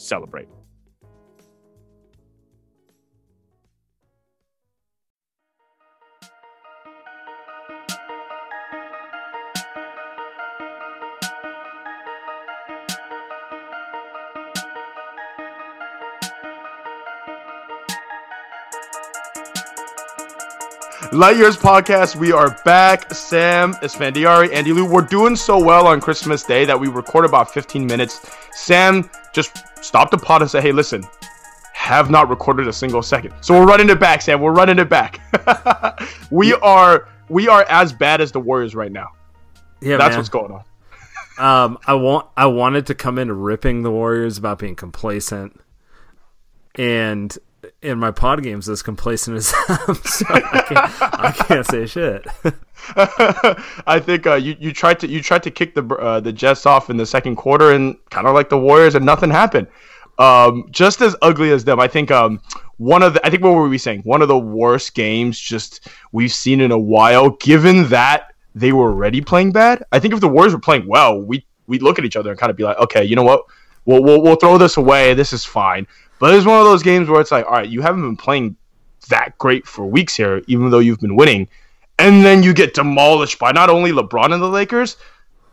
celebrate. Light Years podcast, we are back. Saam Esfandiari, Andy Liu. We're doing so well on Christmas Day that we record about 15 minutes. Saam just stopped the pod and said, Hey, listen, have not recorded a single second. So we're running it back, Saam. We're running it back. we are we are as bad as the Warriors right now. Yeah, That's man. what's going on. Um, I want I wanted to come in ripping the Warriors about being complacent, and in my pod games, as complacent as them, so I can't, I can't say shit. I think uh, you you tried to you tried to kick the uh, the Jets off in the second quarter and kind of like the Warriors and nothing happened. Um, just as ugly as them, I think. Um, one of the I think what were we saying? One of the worst games just we've seen in a while. Given that they were already playing bad, I think if the Warriors were playing well, we we look at each other and kind of be like, okay, you know what? We'll, we'll we'll throw this away. This is fine. But it's one of those games where it's like, all right, you haven't been playing that great for weeks here, even though you've been winning and then you get demolished by not only LeBron and the Lakers,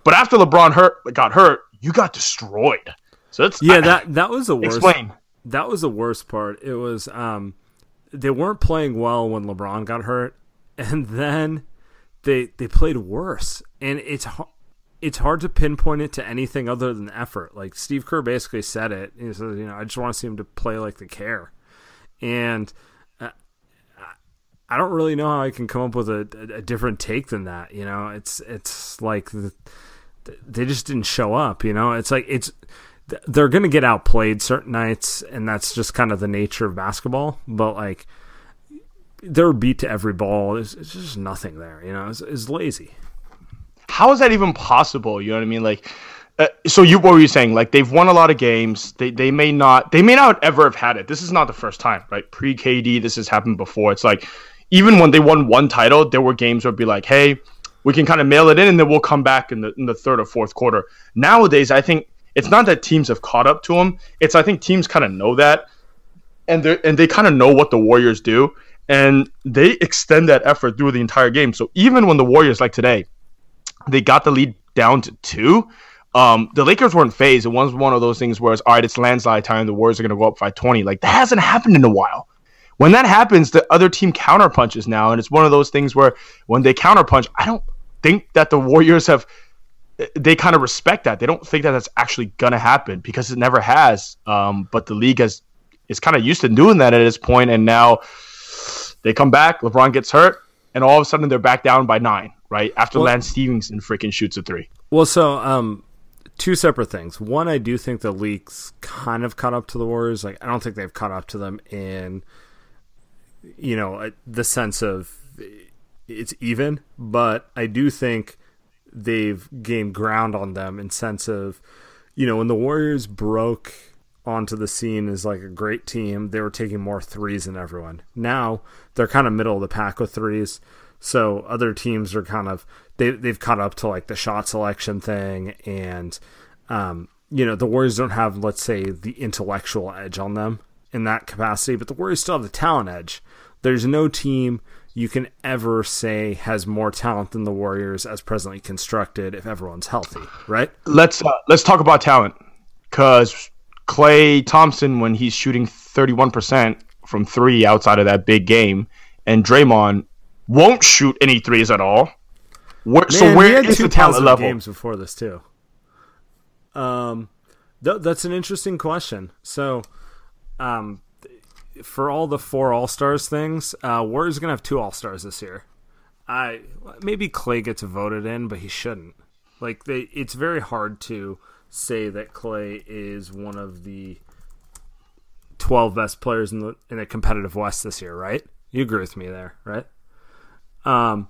but after LeBron hurt got hurt, you got destroyed. So that's Yeah, that that was the worst. explain. That was the worst part. It was um, they weren't playing well when LeBron got hurt, and then they they played worse, and it's it's hard to pinpoint it to anything other than effort. Like Steve Kerr basically said it. He says, you know, I just want to see him to play like the care, and uh, I don't really know how I can come up with a, a, different take than that. You know, it's it's like the, they just didn't show up. You know, it's like it's they're going to get outplayed certain nights, and that's just kind of the nature of basketball. But like they're beat to every ball. It's just nothing there. You know, it's, it's lazy. How is that even possible? You know what I mean? Like, uh, so you what were you saying? Like they've won a lot of games. They they may not they may not ever have had it. This is not the first time, right? Pre KD, this has happened before. It's like even when they won one title, there were games where it'd be like, hey, we can kind of mail it in, and then we'll come back in the in the third or fourth quarter. Nowadays, I think it's not that teams have caught up to them. It's I think teams kind of know that, and they and they kind of know what the Warriors do, and they extend that effort through the entire game. So even when the Warriors like today, they got the lead down to two. Um, the Lakers weren't phased. It was one of those things where it's all right, it's landslide time. The Warriors are going to go up by 20. Like that hasn't happened in a while. When that happens, the other team counter punches now, and it's one of those things where when they counter punch, I don't think that the Warriors have. They kind of respect that. They don't think that that's actually going to happen because it never has. Um, but the league has is kind of used to doing that at this point, and now they come back. LeBron gets hurt, and all of a sudden they're back down by nine right? After well, Lance Stephenson freaking shoots a three. Well, so um, two separate things. One, I do think the leaks kind of caught up to the Warriors. Like, I don't think they've caught up to them in, you know, the sense of it's even, but I do think they've gained ground on them in sense of, you know, when the Warriors broke onto the scene as like a great team, they were taking more threes than everyone. Now they're kind of middle of the pack with threes. So other teams are kind of they they've caught up to like the shot selection thing and um, you know, the Warriors don't have let's say the intellectual edge on them in that capacity, but the Warriors still have the talent edge. There's no team you can ever say has more talent than the Warriors as presently constructed if everyone's healthy, right? Let's uh, let's talk about talent cuz Klay Thompson when he's shooting 31% from 3 outside of that big game and Draymond won't shoot any threes at all. Where, Man, so where is the talent level? Games before this too. Um, th- that's an interesting question. So, um, for all the four All Stars things, uh, Warriors gonna have two All Stars this year. I maybe Klay gets voted in, but he shouldn't. Like they, it's very hard to say that Klay is one of the twelve best players in the in a competitive West this year, right? You agree with me there, right? Um,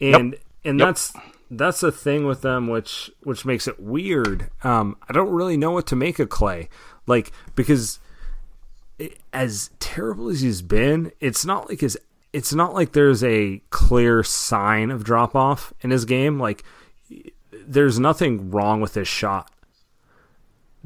and yep. and yep. that's that's the thing with them, which which makes it weird. Um, I don't really know what to make of Klay, like because it, as terrible as he's been, it's not like his. It's not like there's a clear sign of drop off in his game. Like there's nothing wrong with his shot.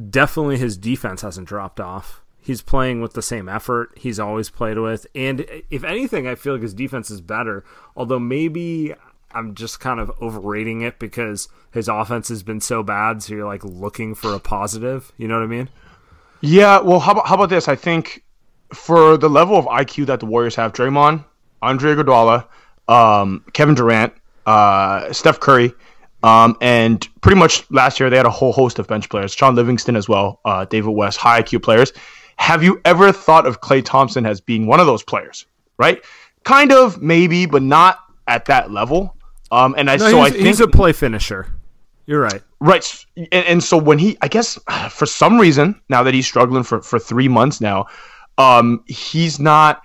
Definitely, his defense hasn't dropped off. He's playing with the same effort he's always played with. And if anything, I feel like his defense is better. Although maybe I'm just kind of overrating it because his offense has been so bad. So you're like looking for a positive. You know what I mean? Yeah. Well, how about, how about this? I think for the level of IQ that the Warriors have, Draymond, Andre Iguodala, um, Kevin Durant, uh, Steph Curry, um, and pretty much last year they had a whole host of bench players, Shaun Livingston as well, uh, David West, high IQ players. Have you ever thought of Klay Thompson as being one of those players? Right? Kind of, maybe, but not at that level. Um, and I no, so I think he's a play finisher. You're right. Right. And, and, so when he, I guess, for some reason, now that he's struggling for for three months now, um, he's not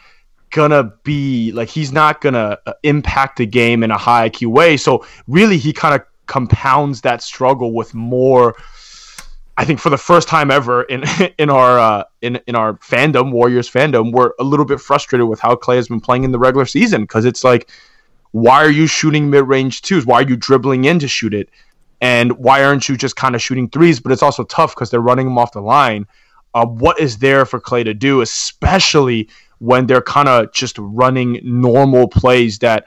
gonna be like he's not gonna uh, impact the game in a high IQ way. So really, he kind of compounds that struggle with more I think for the first time ever in in our uh, in in our fandom, Warriors fandom, we're a little bit frustrated with how Klay has been playing in the regular season because it's like, why are you shooting mid range twos? Why are you dribbling in to shoot it? And why aren't you just kind of shooting threes? But it's also tough because they're running them off the line. Uh, what is there for Klay to do, especially when they're kind of just running normal plays that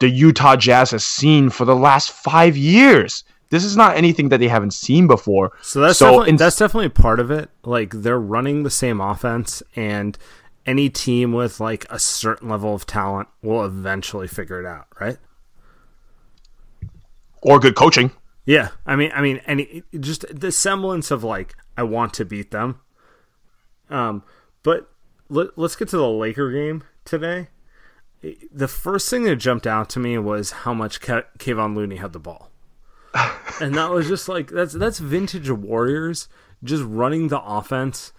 the Utah Jazz has seen for the last five years? This is not anything that they haven't seen before. So that's so definitely, in, that's definitely part of it. Like they're running the same offense, and any team with like a certain level of talent will eventually figure it out, right? Or good coaching. Yeah, I mean, I mean, any just the semblance of like I want to beat them. Um, but let, let's get to the Laker game today. The first thing that jumped out to me was how much Ke- Kevon Looney had the ball and that was just like that's that's vintage Warriors just running the offense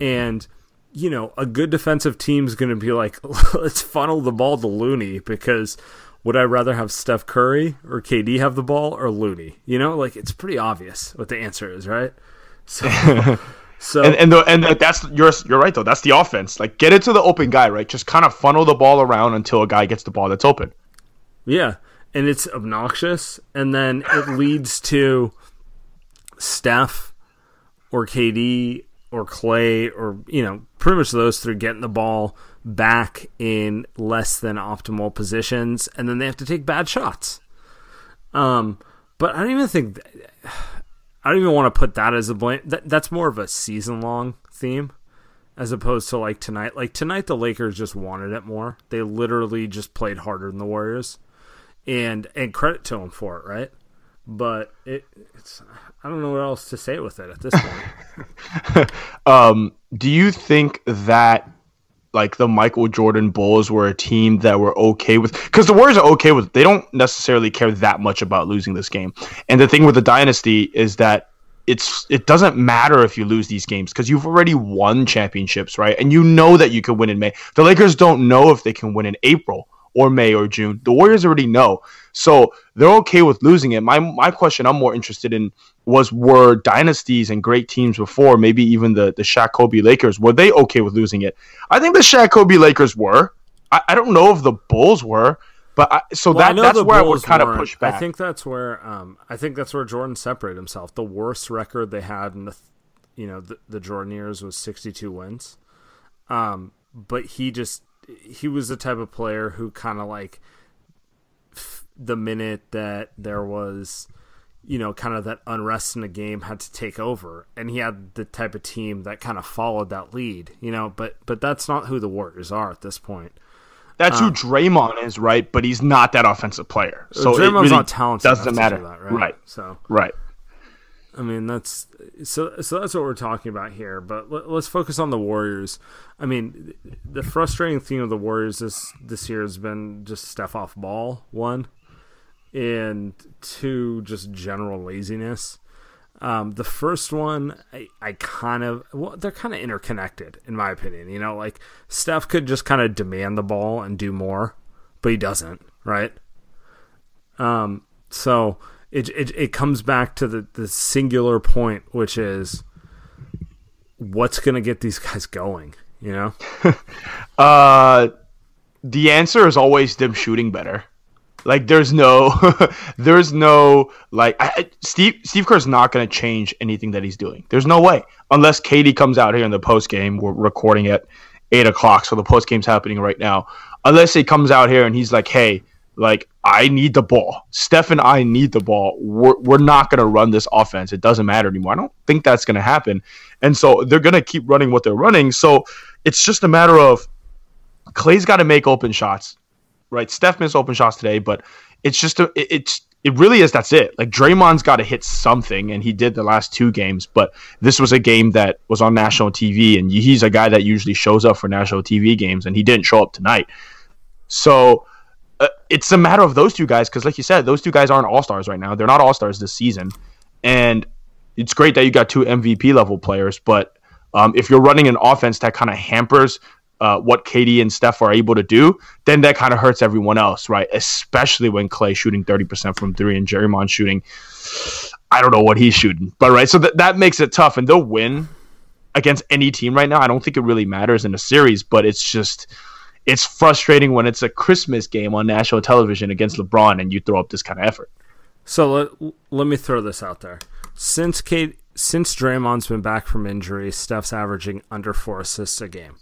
and you know a good defensive team's going to be like let's funnel the ball to Looney because would I rather have Steph Curry or KD have the ball or Looney? You know, like it's pretty obvious what the answer is, right? So So and and, the, and that's you're you're right though. That's the offense. Like get it to the open guy, right? Just kind of funnel the ball around until a guy gets the ball that's open. Yeah, and it's obnoxious, and then it leads to Steph or KD or Klay or you know pretty much those three getting the ball back in less than optimal positions, and then they have to take bad shots. Um, but I don't even think I don't even want to put that as a blame. That, that's more of a season long theme as opposed to like tonight. Like tonight, the Lakers just wanted it more. They literally just played harder than the Warriors and and credit to him for it, right? But it, it's I don't know what else to say with it at this point. um, do you think that like the Michael Jordan Bulls were a team that were okay with because the Warriors are okay with they don't necessarily care that much about losing this game. And the thing with the dynasty is that it's it doesn't matter if you lose these games because you've already won championships, right? And you know that you can win in May. The Lakers don't know if they can win in April or May or June. The Warriors already know. So they're okay with losing it. My my question I'm more interested in was were dynasties and great teams before, maybe even the the Shaq Kobe Lakers, were they okay with losing it? I think the Shaq Kobe Lakers were. I, I don't know if the Bulls were. But I, so well, that that's where Bulls I would kind of push back. I think that's where um, I think that's where Jordan separated himself. The worst record they had in the you know the, the Jordan years was 62 wins. Um, but he just he was the type of player who kind of like f- the minute that there was you know kind of that unrest in the game had to take over and he had the type of team that kind of followed that lead you know but but that's not who the warriors are at this point that's um, who Draymond is, right? But he's not that offensive player. So Draymond's really not talented. Doesn't matter, do that, right? right? So right. I mean, that's so. So that's what we're talking about here. But let, us focus on the Warriors. I mean, the frustrating theme of the Warriors this this year has been just Steph off ball one, and two just general laziness. Um, the first one, I, I kind of, well, they're kind of interconnected, in my opinion. You know, like Steph could just kind of demand the ball and do more, but he doesn't, right? Um, so it, it, it comes back to the, the singular point, which is what's going to get these guys going, you know? uh, the answer is always them shooting better. Like there's no, there's no like I, Steve Steve Kerr's not going to change anything that he's doing. There's no way unless KD comes out here in the post game. We're recording at eight o'clock, so the post game's happening right now. Unless he comes out here and he's like, hey, like I need the ball. Steph and I need the ball. We're, we're not going to run this offense. It doesn't matter anymore. I don't think that's going to happen. And so they're going to keep running what they're running. So it's just a matter of Klay's got to make open shots right? Steph missed open shots today, but it's just a, it, it's it really is that's it. Like Draymond's got to hit something, and he did the last two games. But this was a game that was on national TV, and he's a guy that usually shows up for national TV games, and he didn't show up tonight. So uh, it's a matter of those two guys, because like you said, those two guys aren't all stars right now. They're not all stars this season, and it's great that you got two MVP level players, but um, if you're running an offense that kind of hampers uh, what KD and Steph are able to do, then that kind of hurts everyone else, right? Especially when Klay shooting 30% from three and Draymond shooting, I don't know what he's shooting, but right. So that, that makes it tough and they'll win against any team right now. I don't think it really matters in a series, but it's just, it's frustrating when it's a Christmas game on national television against LeBron and you throw up this kind of effort. So let, let me throw this out there. Since Kate, since Draymond's been back from injury, Steph's averaging under four assists a game.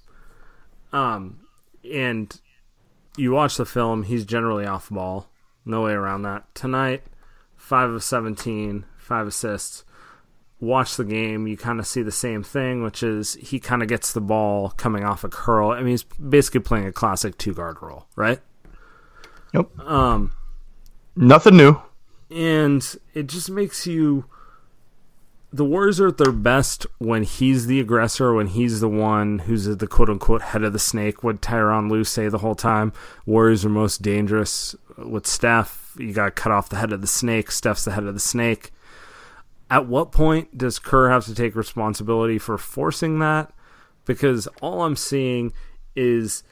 Um, and you watch the film, he's generally off ball. No way around that. Tonight, 5 of 17, 5 assists. Watch the game, you kind of see the same thing, which is he kind of gets the ball coming off a curl. I mean, he's basically playing a classic two guard role, right? Yep. Um, Nothing new. And it just makes you the Warriors are at their best when he's the aggressor, when he's the one who's the quote unquote head of the snake. What Tyronn Lue say the whole time? Warriors are most dangerous with Steph. You got to cut off the head of the snake. Steph's the head of the snake. At what point does Kerr have to take responsibility for forcing that? Because all I'm seeing is,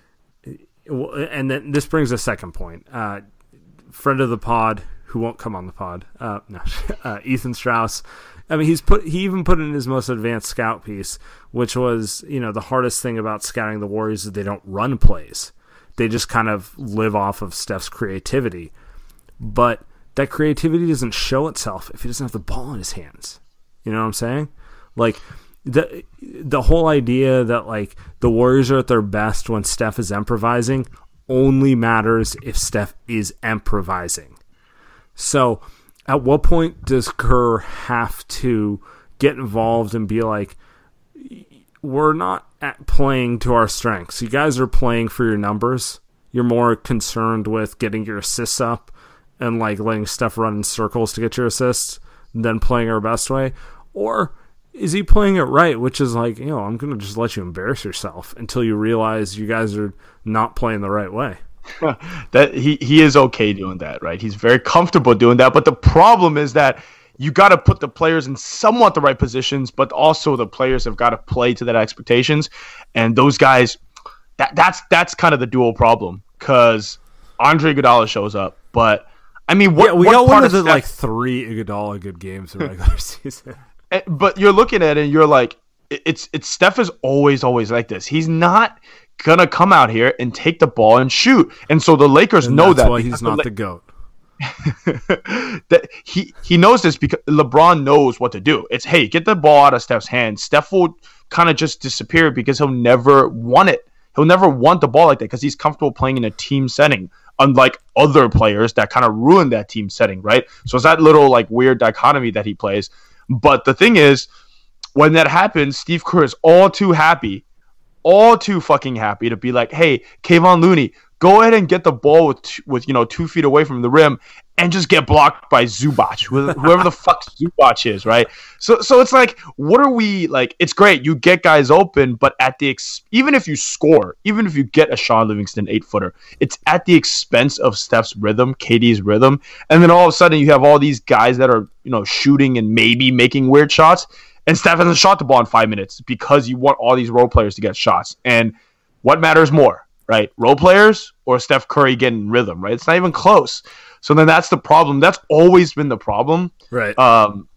and then this brings a second point. Uh, friend of the pod, who won't come on the pod, uh, no, uh, Ethan Strauss I mean, he's put he even put in his most advanced scout piece, which was you know the hardest thing about scouting the Warriors is they don't run plays; they just kind of live off of Steph's creativity. But that creativity doesn't show itself if he doesn't have the ball in his hands. You know what I'm saying? Like the the whole idea that like the Warriors are at their best when Steph is improvising only matters if Steph is improvising. So at what point does Kerr have to get involved and be like, we're not playing to our strengths. You guys are playing for your numbers. You're more concerned with getting your assists up and like letting stuff run in circles to get your assists than playing our best way. Or is he playing it right? Which is like, you know, I'm going to just let you embarrass yourself until you realize you guys are not playing the right way. that he he is okay doing that, right? He's very comfortable doing that. But the problem is that you got to put the players in somewhat the right positions, but also the players have got to play to that expectations, and those guys. That, that's that's kind of the dual problem because Andre Iguodala shows up, but I mean, what, yeah, we what got part one of the Steph- like three Iguodala good games in regular season. Eh, but you're looking at it and you're like, it's it's Steph is always always like this. He's not gonna come out here and take the ball and shoot, and so the Lakers And know that's that why he's not La- the goat. that he he knows this because LeBron knows what to do. It's hey, get the ball out of Steph's hands. Steph will kind of just disappear because he'll never want it. He'll never want the ball like that because he's comfortable playing in a team setting, unlike other players that kind of ruin that team setting, right? So it's that little like weird dichotomy that he plays. But the thing is, when that happens, Steve Kerr is all too happy, all too fucking happy to be like, "Hey, Kevon Looney, go ahead and get the ball with with you know two feet away from the rim and just get blocked by Zubac, whoever the fuck Zubac is, right? So so it's like, what are we like? It's great you get guys open, but at the ex- even if you score, even if you get a Shaun Livingston eight footer, it's at the expense of Steph's rhythm, KD's rhythm, and then all of a sudden you have all these guys that are you know shooting and maybe making weird shots. And Steph hasn't shot the ball in five minutes because you want all these role players to get shots. And what matters more, right? Role players or Steph Curry getting rhythm, right? It's not even close. So then that's the problem. That's always been the problem. Right. Um,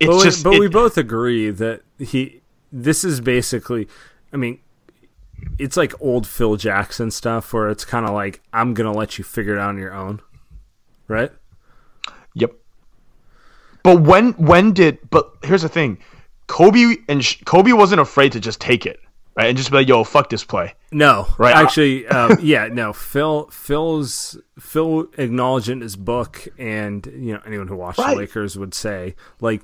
it's but we, just, but it- we both agree that he. This is basically, I mean, it's like old Phil Jackson stuff where it's kind of like I'm gonna let you figure it out on your own, right? Yep. But when when did? But here's the thing, Kobe and Sh- Kobe wasn't afraid to just take it, right, and just be like, "Yo, fuck this play." No, Right. Actually, um, yeah, no. Phil, Phil's Phil acknowledged in his book, and you know anyone who watched Right. the Lakers would say like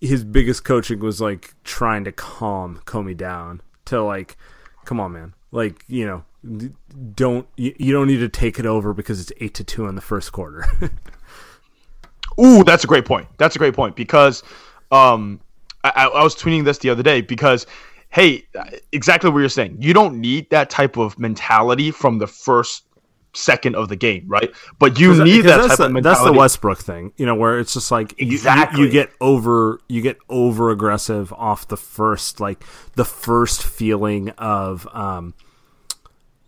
his biggest coaching was like trying to calm Kobe down to like, come on, man, like you know, don't you, you don't need to take it over because it's eight to two in the first quarter. Ooh, that's a great point. That's a great point because um, I, I I was tweeting this the other day because, hey, exactly what you're saying. You don't need that type of mentality from the first second of the game, right? But you need that that's type the, of that's the Westbrook thing, you know, where it's just like you- you- Exactly. you, get over you get over aggressive off the first like the first feeling of um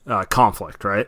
uh, conflict, right?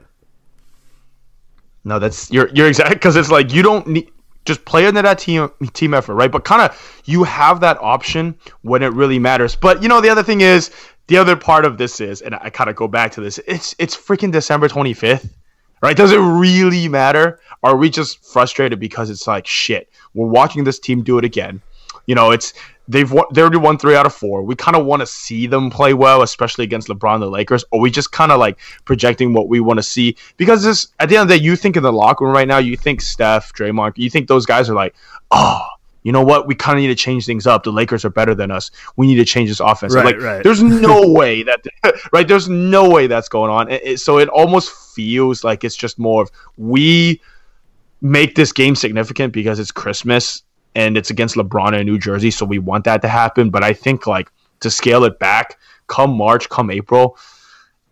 No, that's you're you're exact because it's like you don't need just play into that team team effort, right? But kind of you have that option when it really matters. But you know, the other thing is the other part of this is, and I kind of go back to this. It's it's freaking December twenty fifth, right? Does it really matter? Are we just frustrated because it's like shit? We're watching this team do it again. You know, it's they've won, they already won three out of four. We kind of want to see them play well, especially against LeBron and the Lakers. Or we just kind of like projecting what we want to see because this at the end of the day, you think in the locker room right now, you think Steph, Draymond, you think those guys are like, oh, you know what? We kind of need to change things up. The Lakers are better than us. We need to change this offense. Right, like, right. there's no way that right. There's no way that's going on. It- it- so it almost feels like it's just more of we make this game significant because it's Christmas and it's against LeBron in New Jersey, so we want that to happen. But I think like to scale it back, come March, come April,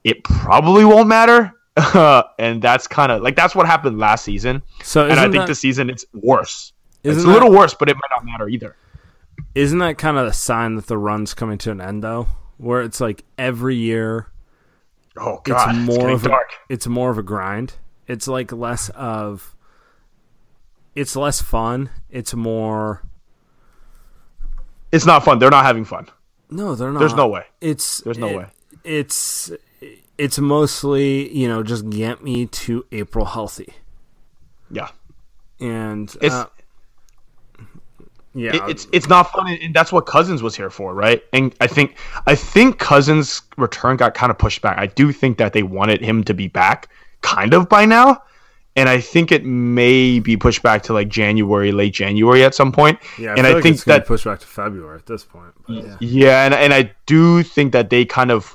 it probably won't matter. and that's kind of like that's what happened last season, So and I think that- this season it's worse. It's a that- little worse, but it might not matter either. Isn't that kind of a sign that the run's coming to an end though? Where it's like every year Oh god, it's more getting of a, it's more of a grind. It's like less of it's less fun. It's more It's not fun. They're not having fun. No, they're not. There's no way. It's There's no it- way. It's it's mostly you know just get me to April healthy Yeah, and it's uh, yeah it, it's it's not fun, and that's what Cousins was here for, right? And I think I think Cousins' return got kind of pushed back. I do think that they wanted him to be back, kind of by now, and I think it may be pushed back to like January, late January at some point. yeah. and feel I like think it's gonna that push back to February at this point. But yeah. Yeah, and, and I do think that they kind of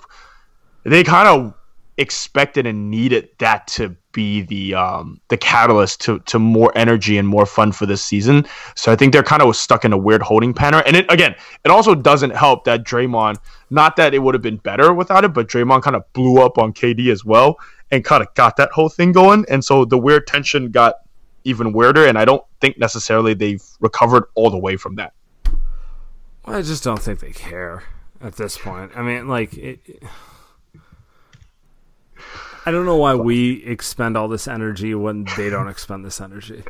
they kind of expected and needed that to be the um, the catalyst to to more energy and more fun for this season. So I think they're kind of stuck in a weird holding pattern. And it, again, it also doesn't help that Draymond. Not that it would have been better without it, but Draymond kind of blew up on KD as well and kind of got that whole thing going. And so the weird tension got even weirder. And I don't think necessarily they've recovered all the way from that. I just don't think they care at this point. I mean, like. It, it I don't know why we expend all this energy when they don't expend this energy.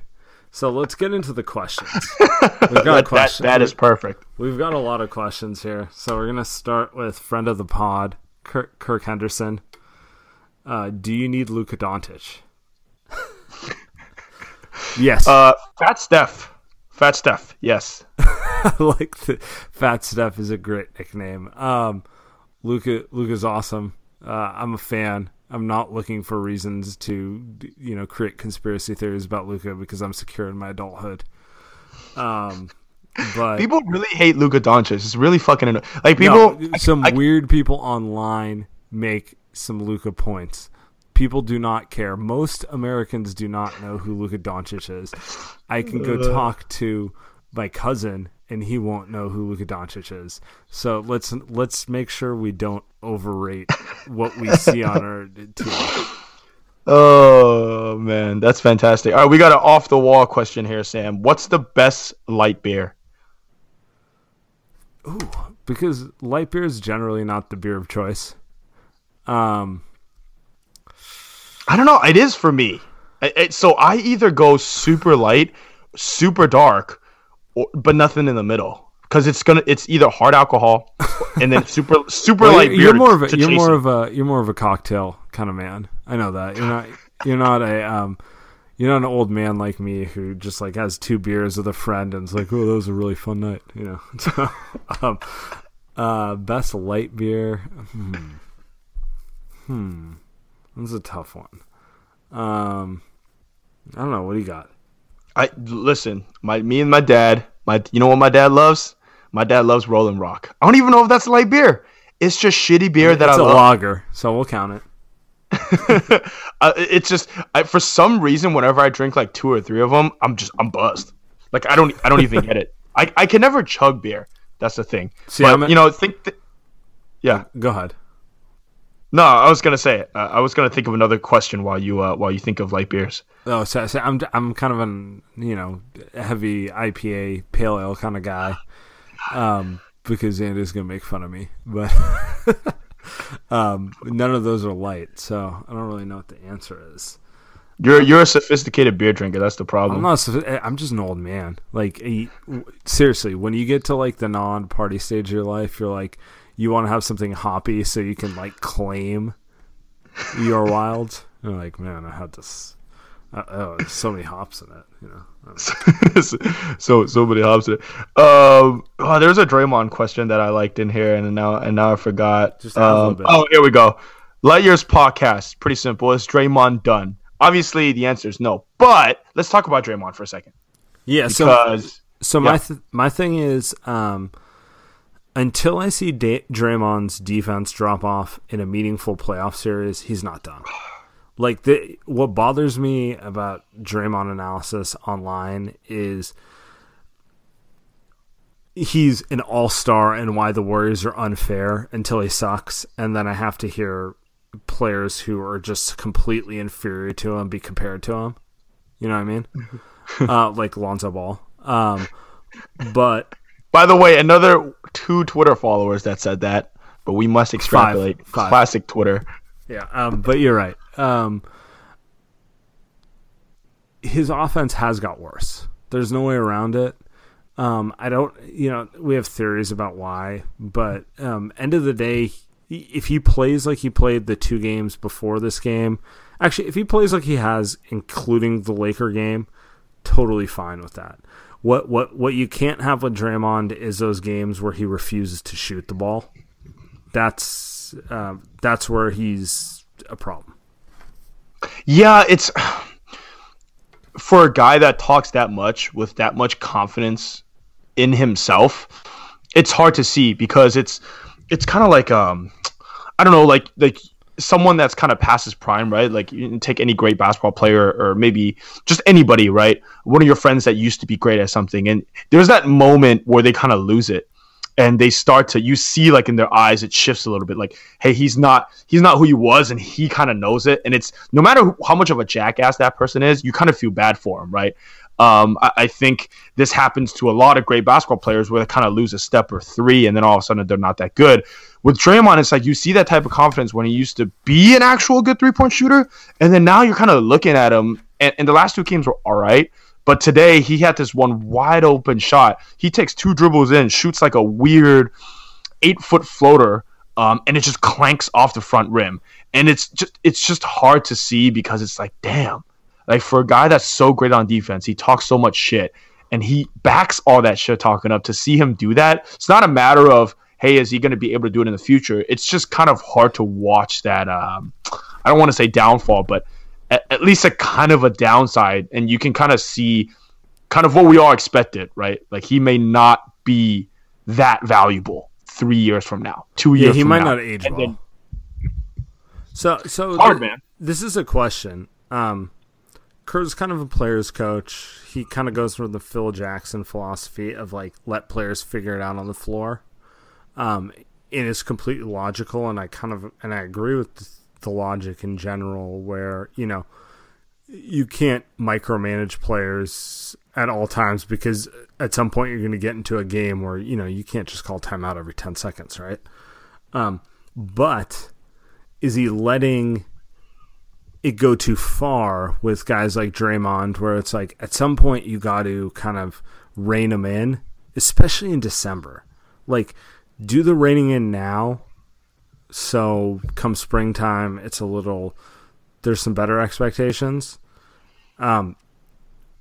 So let's get into the questions. We've got that, questions. That, that is perfect. We've got a lot of questions here. So we're gonna start with friend of the pod, Kirk, Kirk Henderson. Uh, do you need Luka Doncic? yes. Uh, Fat Steph. Fat Steph. Yes. I like the Fat Steph is a great nickname. Um, Luka Luka's awesome. Uh, I'm a fan. I'm not looking for reasons to you know create conspiracy theories about Luka because I'm secure in my adulthood. Um, but people really hate Luka Doncic. It's really fucking annoying. like people. No, some I, weird people online make some Luka points. People do not care. Most Americans do not know who Luka Doncic is. I can go uh. talk to my cousin and he won't know who Luka Doncic is. So let's let's make sure we don't overrate what we see on our team. Oh man, that's fantastic. All right, we got an off the wall question here, Saam. What's the best light beer? Ooh, because light beer is generally not the beer of choice. Um, I don't know. It is for me. It, it, so I either go super light, super dark, or, but nothing in the middle because it's gonna it's either hard alcohol and then super super well, light you're, you're more of a, you're more it. of a you're more of a cocktail kind of man. I know that you're not you're not a um you're not an old man like me who just like has two beers with a friend and it's like oh that was a really fun night you know. So, um, uh, best light beer. Hmm. Hmm. This is a tough one. Um, I don't know. What do you got? I listen. My me and my dad. My you know what my dad loves? My dad loves Rolling Rock. I don't even know if that's light beer. It's just shitty beer that it's I love. It's a lager, so we'll count it. uh, it's just I, for some reason whenever I drink like two or three of them, I'm just I'm buzzed. Like I don't I don't even get it. I, I can never chug beer. That's the thing. See, but, you know, think. Th- yeah, go ahead. No, I was gonna say. Uh, I was gonna think of another question while you uh, while you think of light beers. Oh, so, so I'm I'm kind of an you know heavy IPA pale ale kind of guy, um, because Andy's gonna make fun of me, but um, none of those are light, so I don't really know what the answer is. You're you're a sophisticated beer drinker. That's the problem. I'm not. I'm just an old man. Like seriously, when you get to like the non-party stage of your life, you're like you want to have something hoppy so you can like claim your wild. You're like, man, I had this. Uh, oh, there's so many hops in it, you know. so so many hops in it. Um, oh, there's a Draymond question that I liked in here, and now and now I forgot. Just um, oh, here we go. Lightyear's podcast, pretty simple. Is Draymond done? Obviously, the answer is no. But let's talk about Draymond for a second. Yeah. Because, so so yeah. my th- my thing is, um, until I see da- Draymond's defense drop off in a meaningful playoff series, he's not done. Like the what bothers me about Draymond analysis online is he's an all-star and why the Warriors are unfair until he sucks and then I have to hear players who are just completely inferior to him be compared to him. You know what I mean? uh, like Lonzo Ball. Um, but by the way, another two Twitter followers that said that, but we must extrapolate. Five, five. Classic Twitter. Yeah, um, but you're right. Um, his offense has got worse. There's no way around it. Um, I don't, you know, we have theories about why, but um, end of the day, if he plays like he played the two games before this game, actually, if he plays like he has, including the Laker game, totally fine with that. What what what you can't have with Draymond is those games where he refuses to shoot the ball. That's uh, that's where he's a problem. Yeah, it's for a guy that talks that much with that much confidence in himself. It's hard to see because it's it's kind of like um I don't know like like someone that's kind of past his prime, right? Like you take any great basketball player or maybe just anybody, right? One of your friends that used to be great at something, and there's that moment where they kind of lose it, and they start to you see like in their eyes it shifts a little bit, like hey, he's not he's not who he was, and he kind of knows it, and it's no matter how much of a jackass that person is, you kind of feel bad for him, right? Um, I, I, think this happens to a lot of great basketball players where they kind of lose a step or three, and then all of a sudden they're not that good. With Draymond, it's like you see that type of confidence when he used to be an actual good three point shooter, and then now you're kind of looking at him, and, and the last two games were all right. But today he had this one wide open shot. He takes two dribbles in, shoots like a weird eight foot floater, um, and it just clanks off the front rim. And it's just it's just hard to see because it's like, damn, like for a guy that's so great on defense, he talks so much shit and he backs all that shit talking up. To see him do that, it's not a matter of hey, is he going to be able to do it in the future? It's just kind of hard to watch that. Um, I don't want to say downfall, but at, at least a kind of a downside, and you can kind of see kind of what we all expected, right? Like he may not be that valuable three years from now, two years. Yeah, he might now. not age well. Then, so, so hard, th- man. This is a question. Um, Kerr's kind of a player's coach. He kind of goes for the Phil Jackson philosophy of like let players figure it out on the floor. Um, it is completely logical, and I kind of and I agree with the logic in general, where you know you can't micromanage players at all times because at some point you're going to get into a game where you know you can't just call timeout every ten seconds, right? Um, but is he letting it go too far with guys like Draymond, where it's like at some point you got to kind of rein them in, especially in December. Like, do the reining in now, so come springtime, it's a little. There's some better expectations. Um,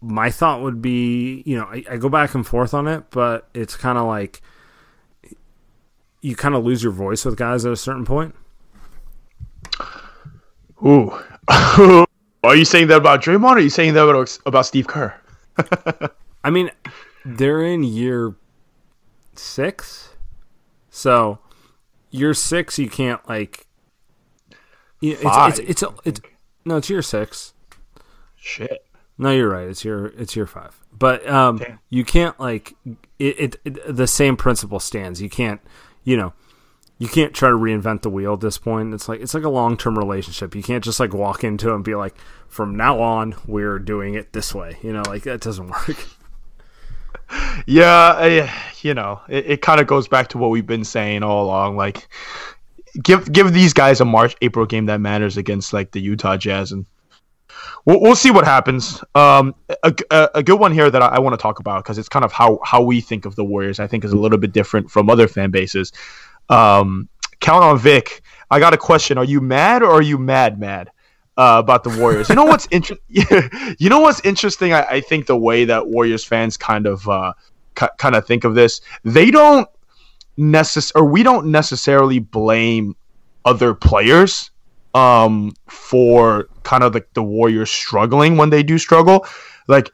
my thought would be, you know, I, I go back and forth on it, but it's kind of like you kind of lose your voice with guys at a certain point. Ooh, are you saying that about Draymond? Or are you saying that about, about Steve Kerr? I mean, they're in year six, so year six you can't like. It's it's, it's, it's, it's no, it's year six. Shit. No, you're right. It's your it's your five, but um, you can't like it, it, it. The same principle stands. You can't, you know, you can't try to reinvent the wheel at this point. It's like it's like a long term relationship. You can't just like walk into it and be like, from now on, we're doing it this way. You know, like that doesn't work. Yeah, I, you know, it, it kind of goes back to what we've been saying all along. Like, give give these guys a March April game that matters against like the Utah Jazz, and we'll, we'll see what happens. Um, a, a, a good one here that I, I want to talk about because it's kind of how how we think of the Warriors. I think is a little bit different from other fan bases. Um, count on Vic. I got a question. Are you mad or are you mad mad uh, about the Warriors? You know what's interesting? you know what's interesting? I-, I, think the way that Warriors fans kind of uh, kind of think of this, they don't necess- or we don't necessarily blame other players um, for kind of the, the Warriors struggling when they do struggle. Like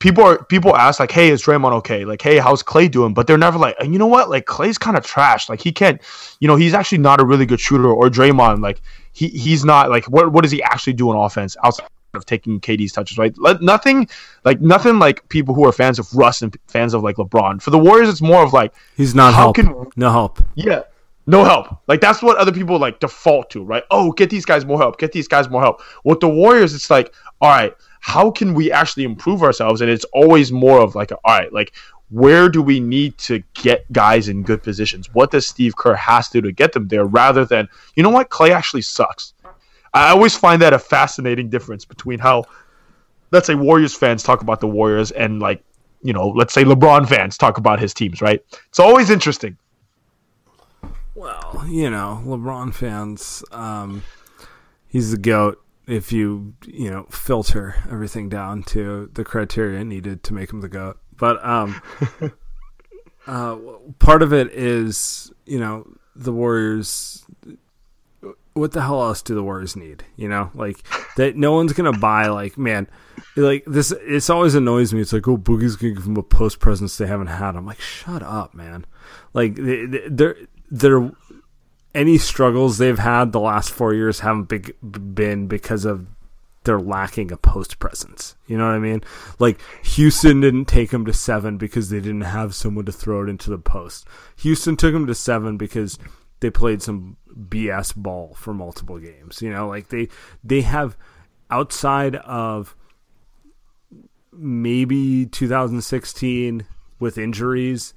people are people ask like, "Hey, is Draymond okay?" Like, "Hey, how's Klay doing?" But they're never like, "And "You know what? Like Klay's kind of trash. Like he can't, you know, he's actually not a really good shooter." Or Draymond, like he he's not like what what does he actually do on offense outside of taking KD's touches? Right? Let, nothing like nothing like people who are fans of Russ and fans of like LeBron. For the Warriors, it's more of like he's not how help. Can, no help. Yeah. No help. Like that's what other people like default to, right? Oh, get these guys more help. Get these guys more help. With the Warriors, it's like, all right, how can we actually improve ourselves? And it's always more of like, all right, like where do we need to get guys in good positions? What does Steve Kerr has to do to get them there rather than, you know what, Klay actually sucks. I always find that a fascinating difference between how, let's say, Warriors fans talk about the Warriors and, like, you know, let's say LeBron fans talk about his teams, right? It's always interesting. Well, you know, LeBron fans, um, he's the GOAT if you you know filter everything down to the criteria needed to make him the goat. But um, uh, part of it is you know the Warriors. What the hell else do the Warriors need? You know, like that. No one's gonna buy. Like, man, like this. It's always annoys me. It's like, oh, Boogie's gonna give them a post presence they haven't had. I'm like, shut up, man. Like they're they're any struggles they've had the last four years haven't be- been because of they're lacking a post presence. You know what I mean? Like Houston didn't take them to seven because they didn't have someone to throw it into the post. Houston took them to seven because they played some BS ball for multiple games. You know, like they they have outside of maybe 2016 with injuries,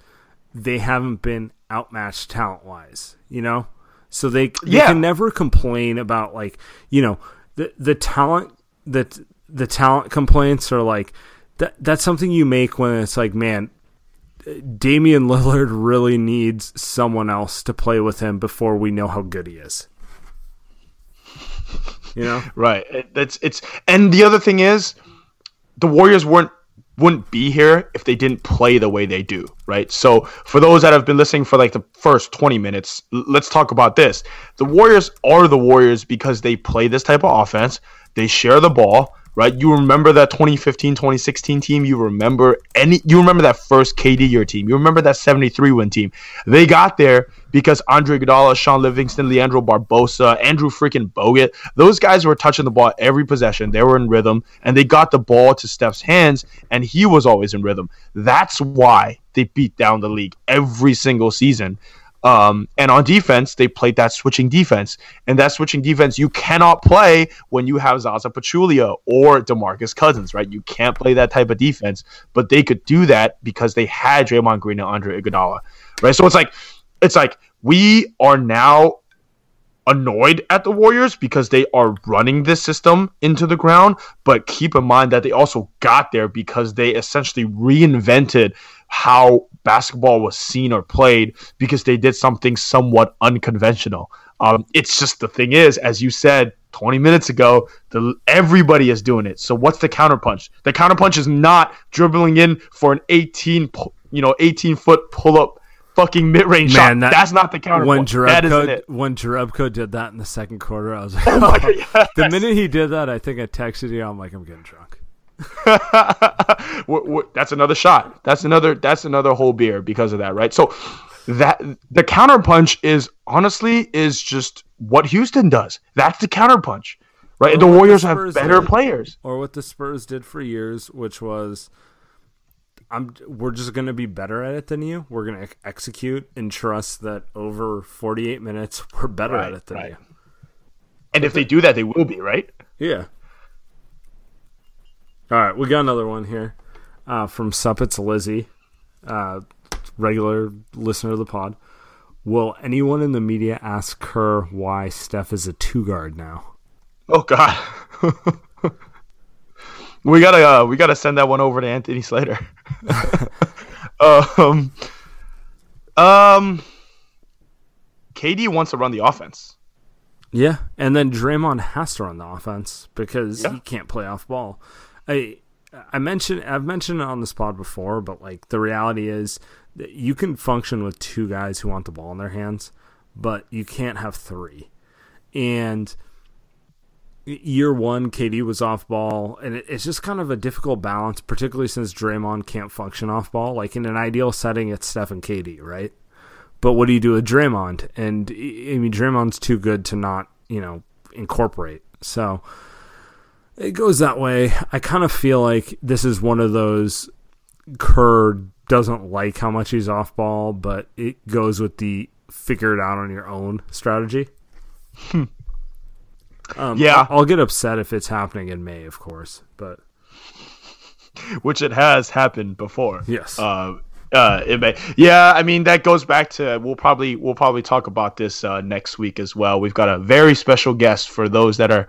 they haven't been outmatched talent wise. You know, so they they Yeah. can never complain about like you know the the talent that the talent complaints are like that that's something you make when it's like man Damian Lillard really needs someone else to play with him before we know how good he is. You know? Right. That's it's and the other thing is the Warriors weren't wouldn't be here if they didn't play the way they do, right? So for those that have been listening for like the first 20 minutes, l- let's talk about this. The Warriors are the Warriors because they play this type of offense. They share the ball, right? You remember that 2015, 2016 team, you remember any you remember that first KD year team. You remember that 73 win team. They got there because Andre Iguodala, Shaun Livingston, Leandro Barbosa, Andrew freaking Bogut, those guys were touching the ball every possession. They were in rhythm and they got the ball to Steph's hands and he was always in rhythm. That's why they beat down the league every single season. Um, and on defense, they played that switching defense. And that switching defense you cannot play when you have Zaza Pachulia or DeMarcus Cousins, right? You can't play that type of defense, but they could do that because they had Draymond Green and Andre Iguodala, right? So it's like, it's like we are now annoyed at the Warriors because they are running this system into the ground. But keep in mind that they also got there because they essentially reinvented how basketball was seen or played because they did something somewhat unconventional. Um, it's just the thing is, as you said 20 minutes ago, the, everybody is doing it. So what's the counterpunch? The counterpunch is not dribbling in for an 18, you know, 18 foot pull up fucking mid range shot. Man, that- That's not the counterpunch. When that isn't Jerebko it. when Jerebko did that in the second quarter, I was like, Oh yes. the minute he did that, I think I texted you. I'm like, I'm getting drunk. That's another shot. That's another. That's another whole beer because of that, right? So that the counterpunch is honestly is just what Houston does. That's the counterpunch, right? Or the what the Warriors have better did. players. Or what the Spurs did for years, which was, I'm we're just gonna be better at it than you. We're gonna execute and trust that over 48 minutes, we're better Right, at it than right. you. And if they do that, they will be right. Yeah. All right, we got another one here uh, from Suppets Lizzie, uh, regular listener of the pod. Will anyone in the media ask her why Steph is a two guard now? Oh God. we gotta uh, we gotta send that one over to Anthony Slater. um, um, KD wants to run the offense. Yeah, and then Draymond has to run the offense because Yeah. he can't play off ball. I I mentioned I've mentioned it on this pod before, but like the reality is that you can function with two guys who want the ball in their hands, but you can't have three. And year one, KD was off ball, and it, it's just kind of a difficult balance, particularly since Draymond can't function off ball. Like in an ideal setting, it's Steph and KD, right? But what do you do with Draymond? And I mean, Draymond's too good to not, you know, incorporate. So it goes that way. I kind of feel like this is one of those Kerr doesn't like how much he's off ball, but it goes with the figure it out on your own strategy. Um, Yeah. I'll, I'll get upset if it's happening in May, of course, but which it has happened before. Yes. Uh, uh, it may. Yeah, I mean that goes back to we'll probably we'll probably talk about this uh, next week as well. We've got a very special guest for those that are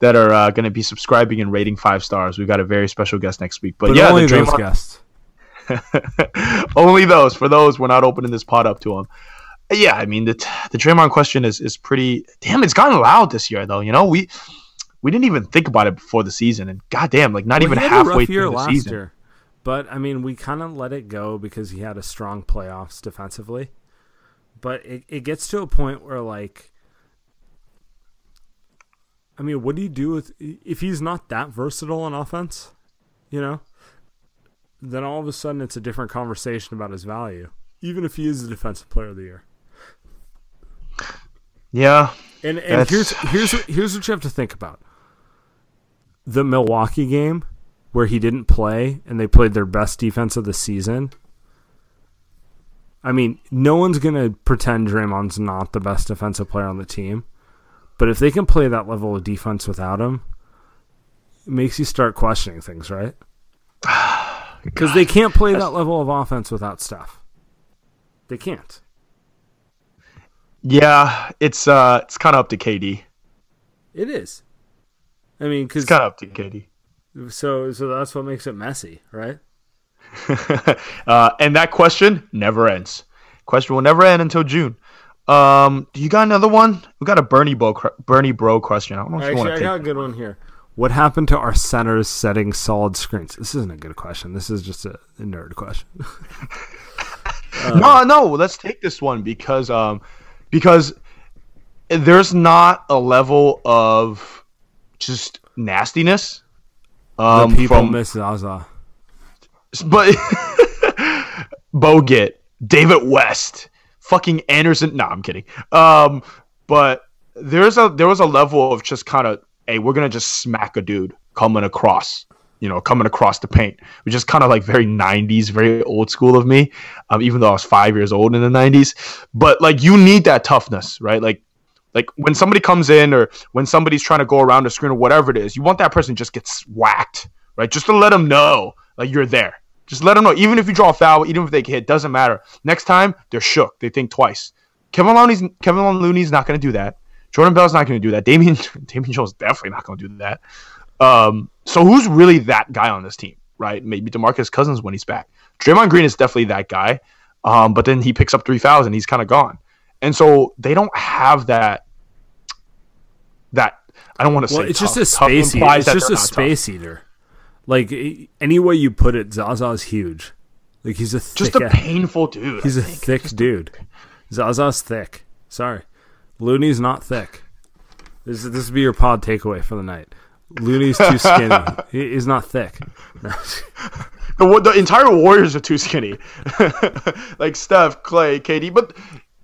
that are uh, going to be subscribing and rating five stars. We've got a very special guest next week. But, but yeah, only the those guests. only those. For those, we're not opening this pot up to them. Yeah, I mean the the Draymond question is is pretty. Damn, it's gotten loud this year though. You know we. We didn't even think about it before the season, and goddamn, like not Well, even he had a halfway through the season. year, but I mean, we kind of let it go because he had a strong playoffs defensively. But it, it gets to a point where like, I mean, what do you do with if he's not that versatile on offense? You know, then all of a sudden it's a different conversation about his value, even if he is the defensive player of the year. Yeah. And and here's here's here's what you have to think about. The Milwaukee game where he didn't play and they played their best defense of the season. I mean, no one's going to pretend Draymond's not the best defensive player on the team. But if they can play that level of defense without him, it makes you start questioning things, right? Because they can't play that level of offense without Steph. They can't. Yeah, it's uh, it's kind of up to KD. It is. I mean, because it's kind of up to KD. So, so that's what makes it messy, right? uh, and that question never ends. Question will never end until June. Um, do you got another one? We got a Bernie Bro, Bernie Bro question. I don't know if Actually, you want to I got a good one here. What happened to our centers setting solid screens? This isn't a good question. This is just a, a nerd question. um, no, no. Let's take this one because um, because there's not a level of just nastiness. Um, the people from, miss Zaza. But Bogut, David West, fucking Anderson. No, I'm kidding. Um, but there's a there was a level of just kind of, hey, we're gonna just smack a dude coming across, you know, coming across the paint, which is kind of like very '90s, very old school of me. Um, even though I was five years old in the '90s, but like you need that toughness, right? Like like when somebody comes in or when somebody's trying to go around a screen or whatever it is, you want that person just gets whacked, right? Just to let them know like you're there. Just let them know. Even if you draw a foul, even if they hit, doesn't matter. Next time they're shook. They think twice. Kevon Looney's Kevon Looney's not going to do that. Jordan Bell's not going to do that. Damian Damian Jones definitely not going to do that. Um, so who's really that guy on this team, right? Maybe Demarcus Cousins when he's back. Draymond Green is definitely that guy. Um, but then he picks up three fouls and he's kind of gone. And so they don't have that that I don't want to well, say it's tough. just a space eater. It's just a space tough. eater. Like any way you put it, Zaza's huge. Like he's a just a painful dude. He's I a think. thick just dude. Zaza's thick. Sorry, Looney's not thick. This this would be your pod takeaway for the night. Looney's too skinny. he, he's not thick. the, the entire Warriors are too skinny. like Steph, Klay, KD, but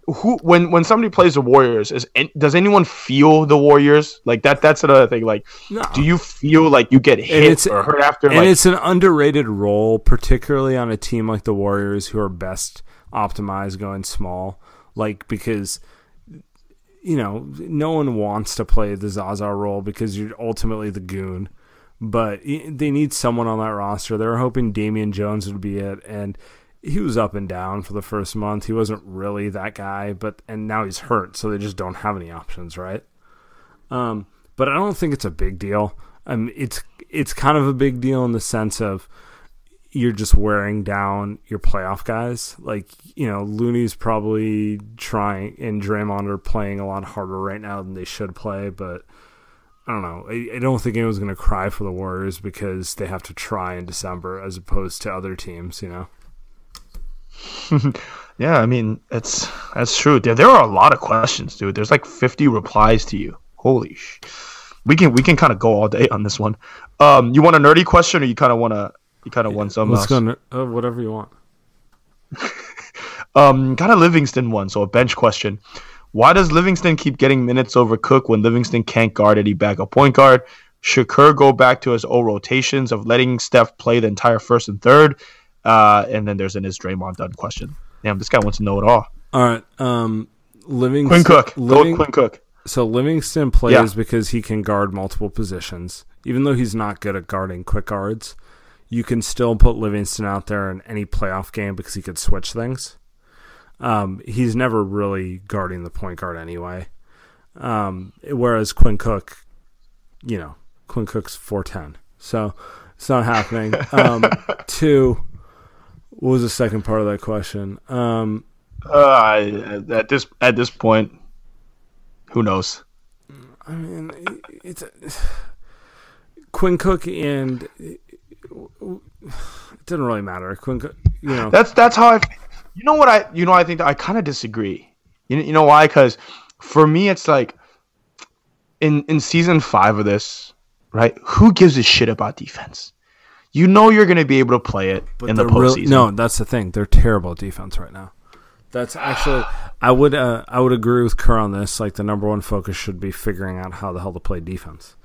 who when when somebody plays the Warriors is does anyone feel the Warriors like that? That's another thing. Like, no. do you feel like you get hit or hurt after? And like, it's an underrated role, particularly on a team like the Warriors, who are best optimized going small. Like because you know no one wants to play the Zaza role because you're ultimately the goon. But they need someone on that roster. They were hoping Damian Jones would be it, and he was up and down for the first month. He wasn't really that guy, but and now he's hurt, so they just don't have any options, right? Um, but I don't think it's a big deal. It's it's kind of a big deal in the sense of you're just wearing down your playoff guys. Like you know, Looney's probably trying, and Draymond are playing a lot harder right now than they should play, but. I don't know. I, I don't think anyone's going to cry for the Warriors because they have to try in December as opposed to other teams, you know? yeah, I mean, it's that's true. There, there are a lot of questions, dude. There's like 50 replies to you. Holy sh! We can we can kind of go all day on this one. Um, you want a nerdy question, or you kind of want to you kind of yeah, want some? Let's else? go. Uh, whatever you want. um, got a Livingston one, so a bench question. Why does Livingston keep getting minutes over Cook when Livingston can't guard any backup point guard? Should Kerr go back to his old rotations of letting Steph play the entire first and third? Uh, and then there's an is Draymond done question. Damn, this guy wants to know it all. All right. Um, Livingston. Quinn Cook. Living, Quinn Cook. So Livingston plays yeah. because he can guard multiple positions. Even though he's not good at guarding quick guards, you can still put Livingston out there in any playoff game because he could switch things. Um, he's never really guarding the point guard anyway. Um, whereas Quinn Cook, you know, Quinn Cook's 4'10. So it's not happening. Um, two, what was the second part of that question? Um, uh, at this at this point, who knows? I mean, it's, it's Quinn Cook and it doesn't really matter. Quinn, Cook, you know, that's that's how I. You know what I? You know I think I kind of disagree. You you know why? Because for me, it's like in in season five of this, right? Who gives a shit about defense? You know you're going to be able to play it but in the postseason. No, that's the thing. They're terrible at defense right now. That's actually I would uh, I would agree with Kerr on this. Like the number one focus should be figuring out how the hell to play defense.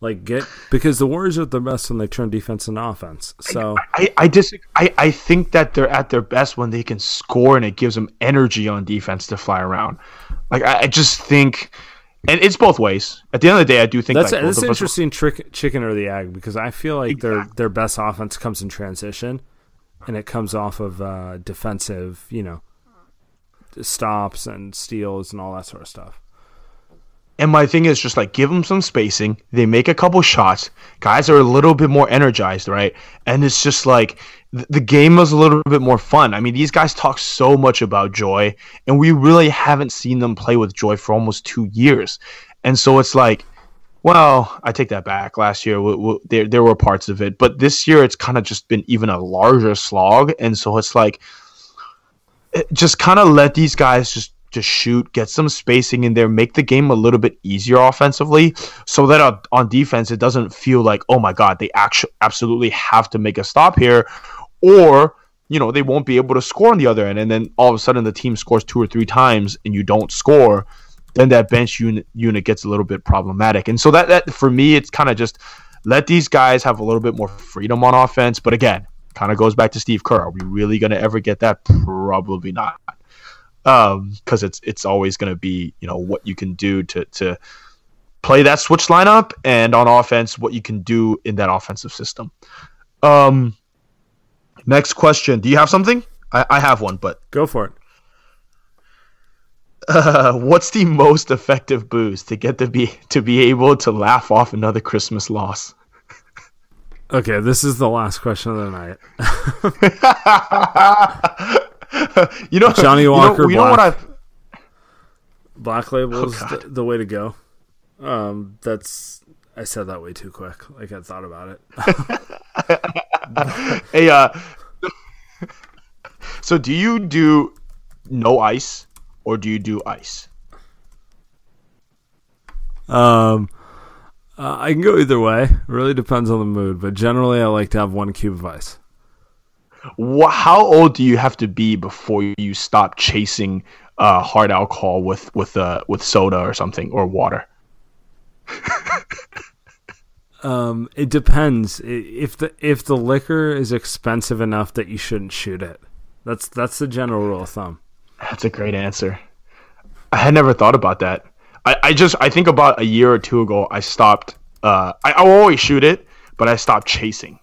Like get because the Warriors are the best when they turn defense into offense. So I, I disagree. I, I think that they're at their best when they can score and it gives them energy on defense to fly around. Like I, I just think and it's both ways. At the end of the day, I do think that's like, a, that's an interesting trick, chicken or the egg, because I feel like exactly. their their best offense comes in transition, and it comes off of uh, defensive, you know, stops and steals and all that sort of stuff. And my thing is just like give them some spacing. They make a couple shots. Guys are a little bit more energized, right? And it's just like the game was a little bit more fun. I mean, these guys talk so much about joy, and we really haven't seen them play with joy for almost two years. And so it's like, well, I take that back. Last year, there there were parts of it, but this year it's kind of just been even a larger slog. And so it's like, it just kind of let these guys just just shoot, get some spacing in there, make the game a little bit easier offensively, so that on, on defense it doesn't feel like, oh my god, they actually absolutely have to make a stop here, or you know they won't be able to score on the other end, and then all of a sudden the team scores two or three times and you don't score, then that bench unit unit gets a little bit problematic. And so that that for me, it's kind of just let these guys have a little bit more freedom on offense. But again, kind of goes back to Steve Kerr. Are we really going to ever get that? Probably not. Um, because it's it's always going to be you know what you can do to to play that switch lineup and on offense what you can do in that offensive system. Um, Next question. Do you have something? I, I have one, but go for it. Uh, what's the most effective boost to get to be to be able to laugh off another Christmas loss? Okay, this is the last question of the night. you know, Johnnie Walker. You know, you know what I've Black Label oh, is the, the, way to go. Um, that's I said that way too quick. Like I thought about it. hey, uh, so do you do no ice or do you do ice? Um, uh, I can go either way. It really depends on the mood, but generally, I like to have one cube of ice. How old do you have to be before you stop chasing uh, hard alcohol with with uh, with soda or something or water? Um, it depends. If the if the liquor is expensive enough that you shouldn't shoot it, that's that's the general rule of thumb. That's a great answer. I had never thought about that. I, I just I think about a year or two ago I stopped. Uh, I, I always shoot it, but I stopped chasing.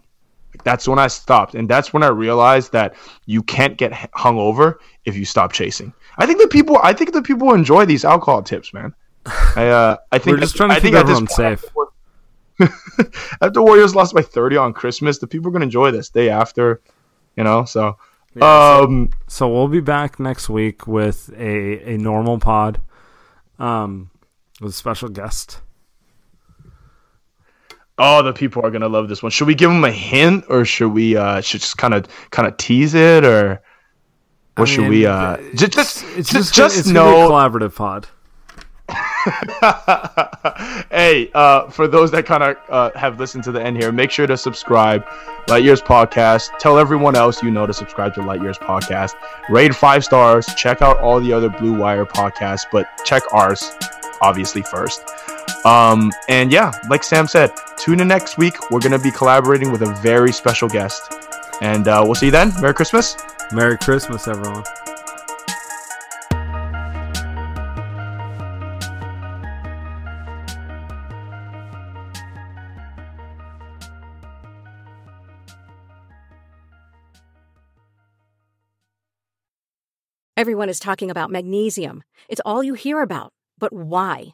That's when I stopped, and that's when I realized that you can't get hung over if you stop chasing. I think the people I think the people enjoy these alcohol tips, man. I uh, I think we're just trying to keep everyone safe. after Warriors lost by 30 on Christmas, the people are going to enjoy this day after, you know. So, yeah, um, so, so we'll be back next week with a a normal pod, um, with a special guest. Oh, the people are gonna love this one. Should we give them a hint, or should we uh should just kind of kind of tease it, or what I should we uh just just it's just, just, just know collaborative pod. hey, uh, for those that kind of uh, have listened to the end here, make sure to subscribe. Light Years Podcast. Tell everyone else you know to subscribe to Light Years Podcast. Rate five stars. Check out all the other Blue Wire podcasts, but check ours, obviously, first. Um, and yeah, like Saam said, tune in next week. We're going to be collaborating with a very special guest. And uh, we'll see you then. Merry Christmas. Merry Christmas, everyone. Everyone is talking about magnesium. It's all you hear about. But why?